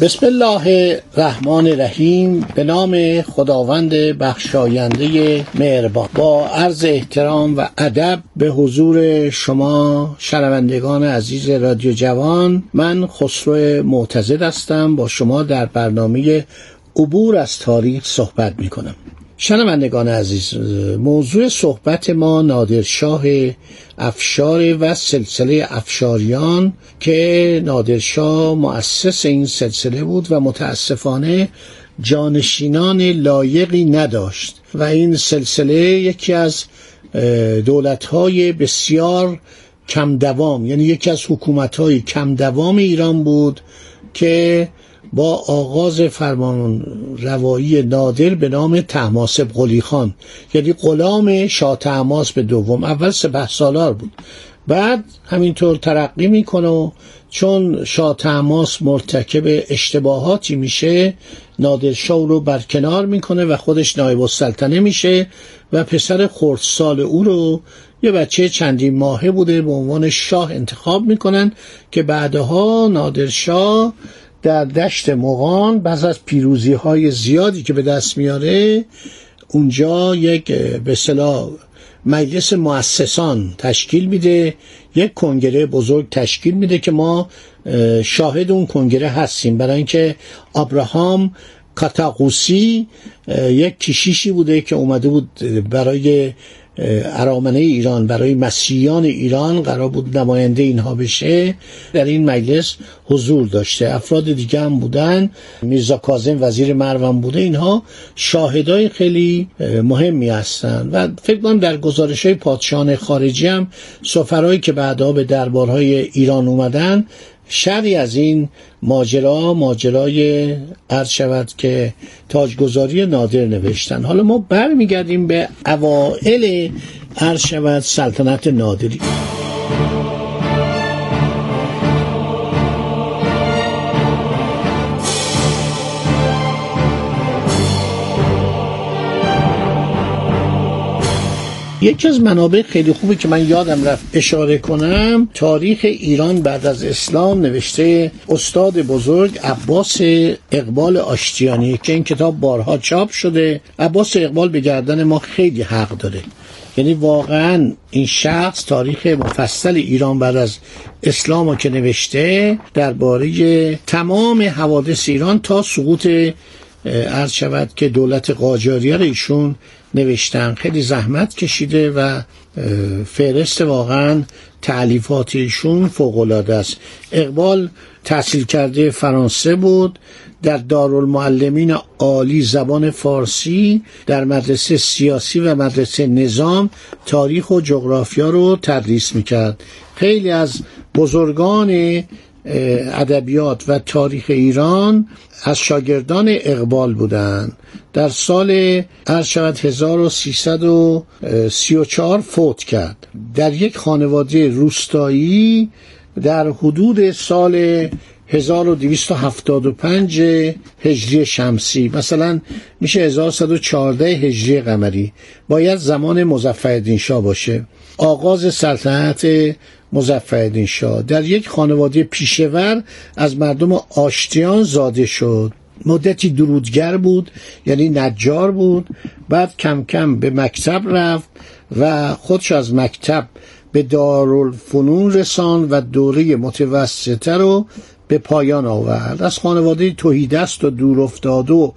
بسم الله الرحمن الرحیم. به نام خداوند بخشاینده مهربان. با عرض احترام و ادب به حضور شما شنوندگان عزیز رادیو جوان من خسرو معتزد هستم. با شما در برنامه عبور از تاریخ صحبت می کنم شنوندگان عزیز موضوع صحبت ما نادرشاه افشار و سلسله افشاریان که نادرشاه مؤسس این سلسله بود و متاسفانه جانشینان لایقی نداشت و این سلسله یکی از دولتهای بسیار کم دوام یعنی یکی از حکومتهای کم دوام ایران بود که با آغاز فرمان روایی نادر به نام تحماسب قلی خان. یعنی غلام شاه تحماس به دوم. اول سپه سالار بود. بعد همینطور ترقی می‌کنه و چون شاه تحماس مرتکب اشتباهاتی میشه نادرشاه رو برکنار می‌کنه و خودش نایب السلطنه میشه و پسر خردسال او رو یه بچه چندین ماهه بوده به عنوان شاه انتخاب می‌کنن که بعدها نادرشاه در دشت مغان بعض از پیروزی های زیادی که به دست میاره اونجا یک به صلاح مجلس مؤسسان تشکیل میده یک کنگره بزرگ تشکیل میده که ما شاهد اون کنگره هستیم. برای اینکه ابراهام کاتاقوسی یک کشیشی بوده که اومده بود برای ارامنه ایران برای مسیحیان ایران قرار بود نماینده اینها بشه. در این مجلس حضور داشته. افراد دیگه هم بودن. میرزا کاظم وزیر مروان بوده. اینها شاهدای خیلی مهمی هستند و فکر کنم در گزارش های پادشاهان خارجی هم سفرهایی که بعدها به دربارهای ایران اومدن شری از این ماجرا ماجرای عرض شود که تاجگذاری نادر نوشتن. حالا ما برمیگردیم به اوائل عرض شود سلطنت نادری. یکی از منابع خیلی خوبی که من یادم رفت اشاره کنم تاریخ ایران بعد از اسلام نوشته استاد بزرگ عباس اقبال آشتیانی که این کتاب بارها چاپ شده. عباس اقبال به گردن ما خیلی حق داره. یعنی واقعا این شخص تاریخ مفصل ایران بعد از اسلام که نوشته درباره تمام حوادث ایران تا سقوط عرض شود که دولت قاجاریه رو ایشون نوشتن. خیلی زحمت کشیده و فهرست واقعا تعلیفات ایشون فوقالعاده است. اقبال تحصیل کرده فرانسه بود. در دارالمعلمین عالی زبان فارسی در مدرسه سیاسی و مدرسه نظام تاریخ و جغرافیا رو تدریس می‌کرد. خیلی از بزرگان ادبیات و تاریخ ایران از شاگردان اقبال بودند. در سال شود 1334 فوت کرد. در یک خانواده روستایی در حدود سال 1275 هجری شمسی. مثلا میشه 1114 هجری قمری. باید زمان مظفرالدین شاه باشه. آغاز سلطنت مظفرالدین شاه. در یک خانواده پیشور از مردم آشتیان زاده شد. مدتی درودگر بود یعنی نجار بود. بعد کم کم به مکتب رفت و خودش از مکتب به دارالفنون رساند و دوره متوسطه رو به پایان آورد. از خانواده توهیدست و دور افتاده و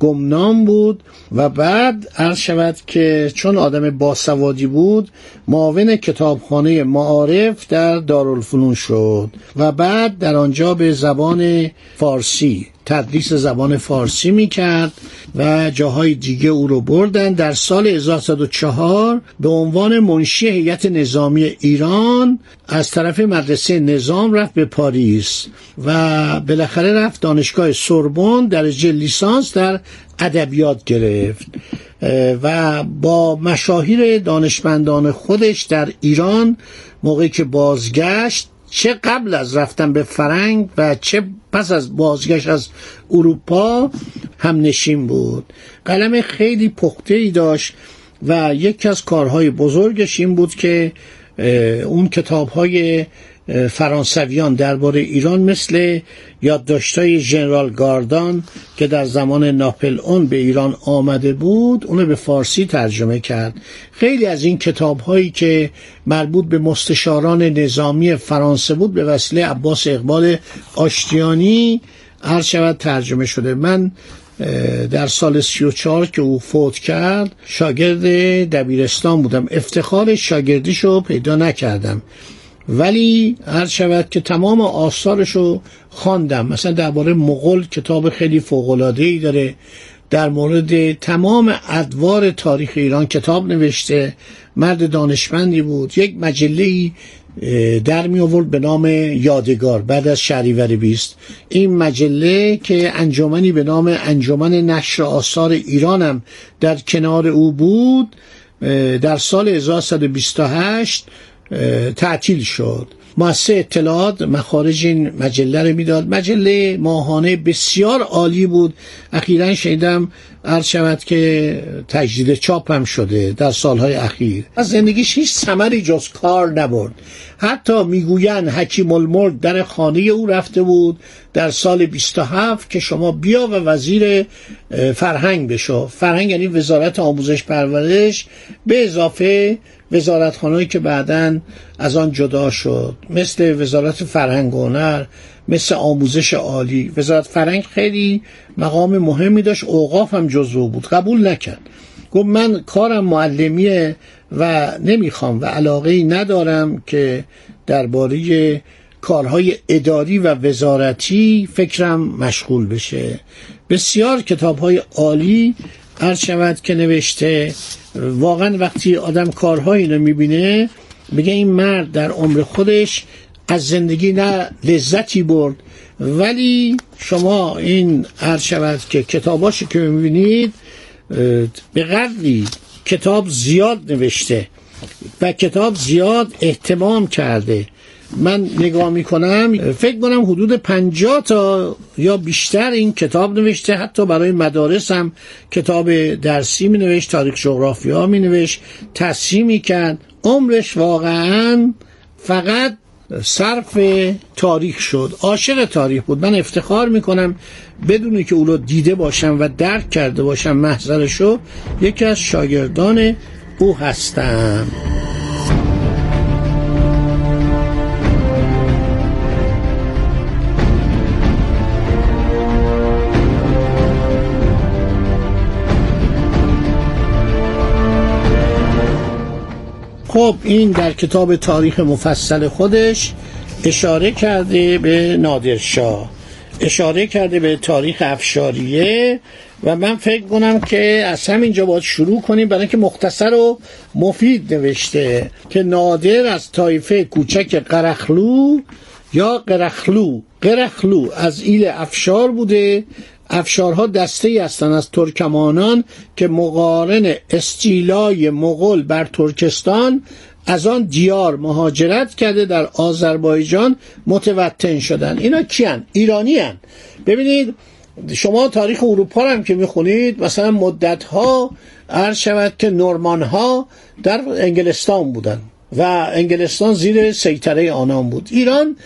گمنام بود و بعد عرض شود که چون آدم باسوادی بود معاون کتابخانه معارف در دارالفنون شد و بعد در آنجا به زبان فارسی تدریس زبان فارسی می‌کرد و جاهای دیگه او رو بردن. در سال 1904 به عنوان منشی هیئت نظامی ایران از طرف مدرسه نظام رفت به پاریس و بالاخره رفت دانشگاه سوربن درجه لیسانس در ادبیات گرفت. و با مشاهیر دانشمندان خودش در ایران موقعی که بازگشت چه قبل از رفتن به فرنگ و چه پس از بازگشت از اروپا هم نشین بود. قلم خیلی پخته ای داشت و یکی از کارهای بزرگش این بود که اون کتاب های فرانسویان درباره ایران مثل یادداشت‌های ژنرال گاردان که در زمان ناپل اون به ایران آمده بود اونو به فارسی ترجمه کرد. خیلی از این کتاب هایی که مربوط به مستشاران نظامی فرانسه بود به وسیله عباس اقبال آشتیانی هر شود ترجمه شده. من در سال 34 که او فوت کرد شاگرد دبیرستان بودم. افتخار شاگردیشو پیدا نکردم. ولی هر شود که تمام آثارش رو خواندم. مثلا درباره مغول کتاب خیلی فوقلاده ای داره. در مورد تمام ادوار تاریخ ایران کتاب نوشته. مرد دانشمندی بود. یک مجله در می آورد به نام یادگار. بعد از شهریور بیست. این مجله که انجمنی به نام انجمن نشر آثار ایرانم در کنار او بود در سال 1128 تعطیل شد. مؤسسه اطلاعات مخارج این مجله رو می‌داد. مجله ماهانه بسیار عالی بود. اخیرا شنیدم عرض شود که تجدید چاپ هم شده در سالهای اخیر. از زندگیش هیچ ثمری جز کار نبرد. حتی می‌گویند حکیم الملک در خانه او رفته بود. در سال 27 که شما بیا و وزیر فرهنگ بشو. فرهنگ یعنی وزارت آموزش پرورش. به اضافه وزارتخانهایی که بعدا از آن جدا شد. مثل وزارت فرهنگ و هنر مثل آموزش عالی. وزارت فرهنگ خیلی مقام مهمی داشت. اوقاف هم جزو بود. قبول نکرد. گفت من کارم معلمیه و نمی‌خوام و علاقه ندارم که درباره کارهای اداری و وزارتی فکرم مشغول بشه. بسیار کتاب های عالی عرض شود که نوشته واقعا وقتی آدم کارهای اینو می‌بینه میگه این مرد در عمر خودش از زندگی نه لذتی برد. ولی شما این عرض شود که کتاباشو که می‌بینید به قدری کتاب زیاد نوشته و کتاب زیاد احتمام کرده. من نگاه می‌کنم فکر کنم حدود پنجاه تا یا بیشتر این کتاب نوشته. حتی برای مدارس هم کتاب درسی می نوشت تاریخ جغرافیا می نوشت تصحیح می کرد عمرش واقعا فقط صرف تاریخ شد. عاشق تاریخ بود. من افتخار می‌کنم بدونی که او رو دیده باشم و درک کرده باشم محضرشو یکی از شاگردان او هستم. خب این در کتاب تاریخ مفصل خودش اشاره کرده به نادرشاه اشاره کرده به تاریخ افشاریه و من فکر کنم که از همینجا باید شروع کنیم برای اینکه مختصر و مفید نوشته که نادر از طایفه کوچک قرخلو یا قرخلو. قرخلو از ایل افشار بوده افشارها دسته هستند از ترکمانان که مقارن استیلای مغول بر ترکستان از آن دیار مهاجرت کرده در آذربایجان متوطن شدن. اینا کیان؟ ایرانی هن. ببینید شما تاریخ اروپا هم که می‌خونید مثلا مدت ها عرض شود که نورمان ها در انگلستان بودن و انگلستان زیر سیطره آنان بود. ایران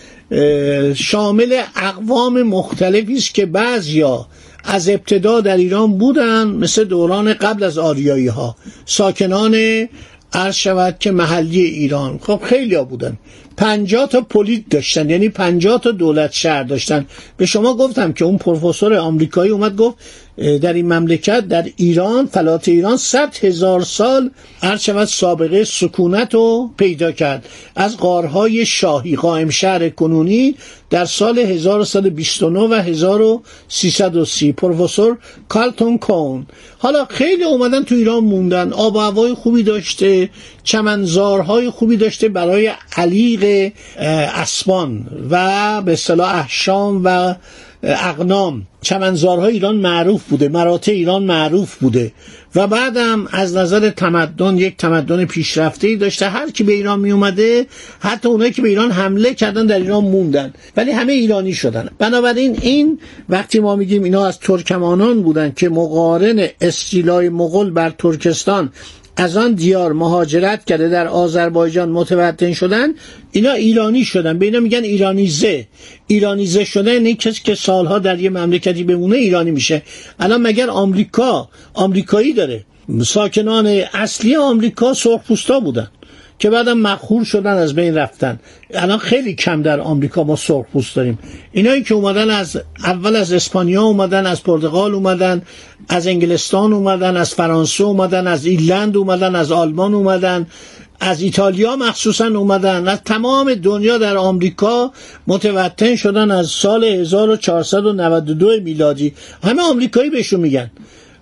شامل اقوام مختلفی است که بعضیا از ابتدا در ایران بودن مثل دوران قبل از آریایی ها ساکنان عرض شود که محلی ایران. خب خیلی ها بودن. پنجاه تا پلیت داشتن یعنی پنجاه تا دولت شهر داشتن. به شما گفتم که اون پروفسور آمریکایی اومد گفت در این مملکت در ایران فلات ایران صد هزار سال هر سابقه سکونت رو پیدا کرد. از غارهای شاهی قائم شهر کنونی در سال 1129 و 1330 پروفسور کالتون کون. حالا خیلی اومدن تو ایران موندن. آب و هوای خوبی داشته چمنزارهای خوبی داشته برای علیق اسبان و به اصطلاح احشام و اقنام. چمنزارهای ایران معروف بوده مراتع ایران معروف بوده. و بعدم از نظر تمدن یک تمدن پیشرفته ای داشته. هر کی به ایران می اومده حتی اونایی که به ایران حمله کردن در ایران موندن. ولی همه ایرانی شدن. بنابراین این وقتی ما میگیم اینا از ترکمانان بودن که مقارن استیلای مغول بر ترکستان از آن دیار مهاجرت کرده در آذربایجان متوطن شدن اینا ایرانی شدن. به اینا میگن ایرانیزه. ایرانیزه شدن این کسی که سالها در یه مملکتی بمونه ایرانی میشه. الان مگر آمریکا؟ آمریکایی داره. ساکنان اصلی آمریکا سرخپوستا بودن. که بعدم مخور شدن از بین رفتن. الان خیلی کم در آمریکا ما سرخ پوست داریم. اینایی که اومدن از اول از اسپانیا اومدن از پرتغال اومدن از انگلستان اومدن از فرانسه اومدن از ایرلند اومدن از آلمان اومدن از ایتالیا مخصوصا اومدن از تمام دنیا در آمریکا متوطن شدن از سال 1492 میلادی. همه آمریکایی بهشون میگن.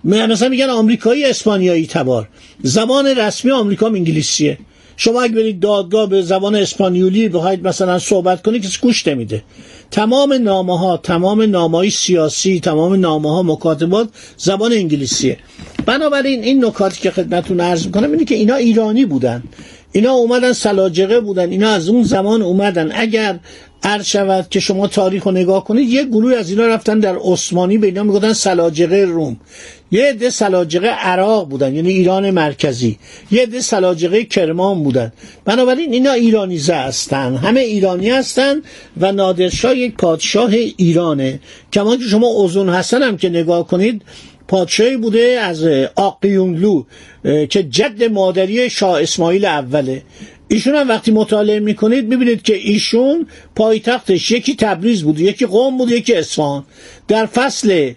مثلا میگن آمریکایی اسپانیایی تبار. زبان رسمی آمریکا انگلیسیه. شما اگه برید دادگاه به زبان اسپانیولی بخواید مثلا صحبت کنید کسی گوش نمیده. تمام نامه ها تمام نامه سیاسی تمام نامه ها مکاتبات زبان انگلیسیه. بنابراین این نکاتی که خدمتتون عرض می‌کنم اینه که اینا ایرانی بودن. اینا اومدن سلاجقه بودن. اینا از اون زمان اومدن. اگر عرض شود که شما تاریخ رو نگاه کنید یه گروه از اینا رفتن در عثمانی به اینا می‌گفتن سلاجقه روم. یه عده سلاجقه عراق بودن یعنی ایران مرکزی. یه عده سلاجقه کرمان بودن. بنابراین اینا ایرانیزه هستن. همه ایرانی هستن و نادرشاه یک پادشاه ایرانه. کما که شما اوزون حسن هم که نگاه کنید پادشاهی بوده از آقیونلو که جد مادری شاه اسماعیل اوله. ایشون هم وقتی مطالعه می‌کنید می‌بینید که ایشون پایتختش یکی تبریز بود یکی قوم بود یکی اصفهان. در فصل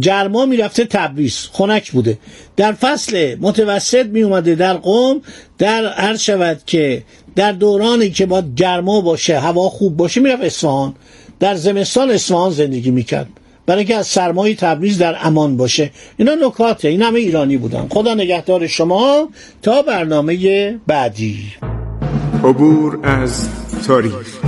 گرما می‌رفته تبریز خنک بوده. در فصل متوسط میومده در قوم در عرض شود که در دورانی که باید گرما باشه هوا خوب باشه می‌رفت اصفهان. در زمستان اصفهان زندگی می‌کرد. برای اینکه از سرمایه تبریز در امان باشه. اینا نکاته. این همه ایرانی بودن. خدا نگهدار شما تا برنامه بعدی. عبور از تاریخ.